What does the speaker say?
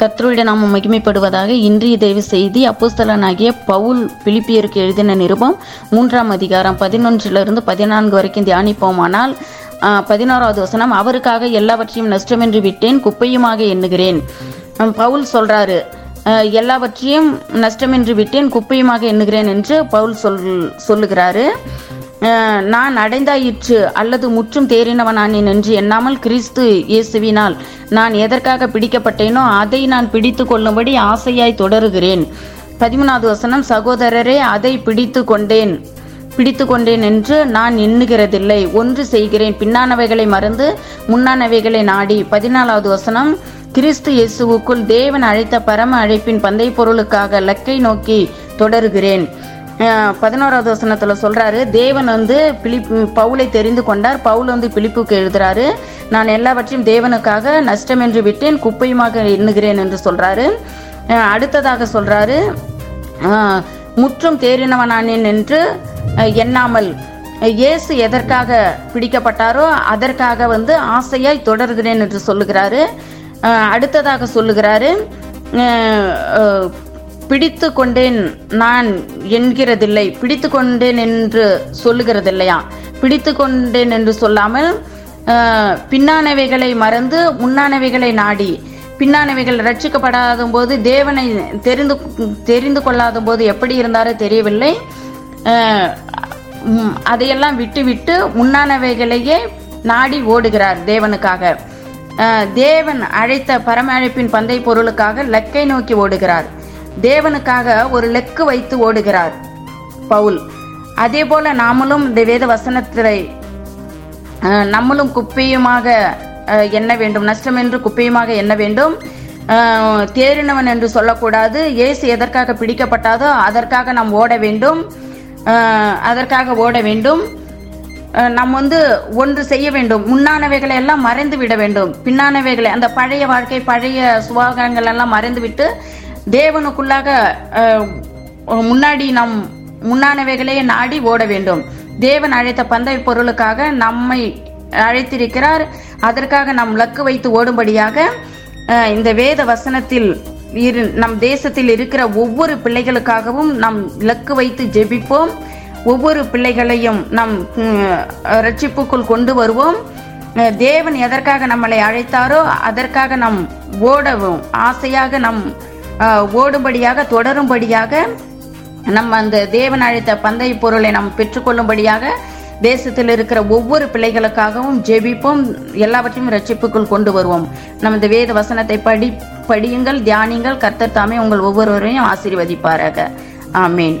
கத்தருடைய நாம மகிமைப்படுவதாக இன்றைய தெய்வ செய்தி. அப்போஸ்தலனாகிய பவுல் பிலிப்பியருக்கு எழுதின நிருபம் மூன்றாம் அதிகாரம் பதினொன்றிலிருந்து பதினான்கு வரைக்கும் தியானிப்போமானால் பதினோராவது வசனம் அவருக்காக எல்லாவற்றையும் நஷ்டமென்று விட்டேன் குப்பையுமாக எண்ணுகிறேன். பவுல் சொல்றாரு எல்லாவற்றையும் நஷ்டமென்று விட்டேன் குப்பையுமாக எண்ணுகிறேன் என்று பவுல் சொல் சொல்லுகிறாரு. நான் அடைந்தாயிற்று அல்லது முற்றும் தேறினவனானேன் என்று எண்ணாமல் கிறிஸ்து இயேசுவினால் நான் எதற்காக பிடிக்கப்பட்டேனோ அதை நான் பிடித்து கொள்ளும்படி ஆசையாய் தொடருகிறேன். பதிமூணாவது வசனம் சகோதரரே அதை பிடித்து கொண்டேன். பிடித்து கொண்டேன் என்று நான் எண்ணுகிறதில்லை. ஒன்று செய்கிறேன். பின்னானவைகளை மறந்து முன்னானவைகளை நாடி. பதினாலாவது வசனம் கிறிஸ்து இயேசுவுக்குள் தேவன் அழைத்த பரம அழைப்பின் பந்தை பொருளுக்காக லக்கை நோக்கி தொடருகிறேன். பதினோராவது வசனத்தில் சொல்கிறாரு தேவன் வந்து பிலிப் பவுலை தெரிந்து கொண்டார். பவுல் வந்து பிலிப்புக்கு எழுதுறாரு நான் எல்லாவற்றையும் தேவனுக்காக நஷ்டம் என்று விட்டேன் குப்பையுமாக எண்ணுகிறேன் என்று சொல்கிறாரு அடுத்ததாக சொல்கிறாரு முற்றும் தேறினவனானேன் என்று எண்ணாமல் இயேசு எதற்காக பிடிக்கப்பட்டாரோ அதற்காக வந்து ஆசையாய் தொடர்கிறேன் என்று சொல்லுகிறாரு. அடுத்ததாக சொல்லுகிறாரு பிடித்து கொண்டேன் நான் என்கிறதில்லை. பிடித்து கொண்டேன் என்று சொல்லுகிறதில்லையா? பிடித்து கொண்டேன் என்று சொல்லாமல் பின்னானவைகளை மறந்து முன்னானவைகளை நாடி பின்னானவைகள் ரட்சிக்கப்படாத போது தேவனை தெரிந்து தெரிந்து கொள்ளாத போது எப்படி இருந்தாரோ தெரியவில்லை. அதையெல்லாம் விட்டு விட்டு முன்னானவைகளையே நாடி ஓடுகிறார் தேவனுக்காக. தேவன் அழைத்த பரமழைப்பின் பந்தை பொருளுக்காக லக்கை நோக்கி ஓடுகிறார். தேவனுக்காக ஒரு லெக்கு வைத்து ஓடுகிறார். பவுல் அதே போல நாமளும் இந்த வேத வசனத்தை நம்மளும் குப்பையுமாக எண்ண வேண்டும். நஷ்டம் என்று குப்பையுமாக எண்ண வேண்டும். தேறினவன் என்று சொல்லக்கூடாது. ஏசு எதற்காக பிடிக்கப்பட்டாதோ அதற்காக நாம் ஓட வேண்டும். அதற்காக ஓட வேண்டும். நாம் வந்து ஒன்று செய்ய வேண்டும். முன்னானவைகளை எல்லாம் மறைந்து விட வேண்டும். பின்னானவைகளை அந்த பழைய வாழ்க்கை பழைய சுபாகங்கள் எல்லாம் மறைந்து விட்டு தேவனுக்குள்ளாக முன்னாடி நம் முன்னானவைகளே நாடி ஓட வேண்டும். தேவன் அழைத்த பந்தய பொருளுக்காக நம்மை அழைத்திருக்கிறார். அதற்காக நாம் லக்கு வைத்து ஓடும்படியாக இந்த வேத வசனத்தில் இரு நம் தேசத்தில் இருக்கிற ஒவ்வொரு பிள்ளைகளுக்காகவும் நாம் லக்கு வைத்து ஜெபிப்போம். ஒவ்வொரு பிள்ளைகளையும் நம் ரட்சிப்புக்குள் கொண்டு வருவோம். தேவன் எதற்காக நம்மளை அழைத்தாரோ அதற்காக நாம் ஓடவும் ஆசையாக நம் ஓடும்படியாக தொடரும்படியாக நம்ம அந்த தேவன் அழைத்த பந்தய பொருளை நாம் பெற்றுக்கொள்ளும்படியாக தேசத்தில் இருக்கிற ஒவ்வொரு பிள்ளைகளுக்காகவும் ஜெபிப்போம். எல்லாவற்றையும் ரட்சிப்புக்குள் கொண்டு வருவோம். நம்ம இந்த வேத வசனத்தை படி படியுங்கள் தியானிங்கள் கர்த்தர் தாமே உங்கள் ஒவ்வொருவரையும் ஆசீர்வதிப்பாராக. ஆமீன்.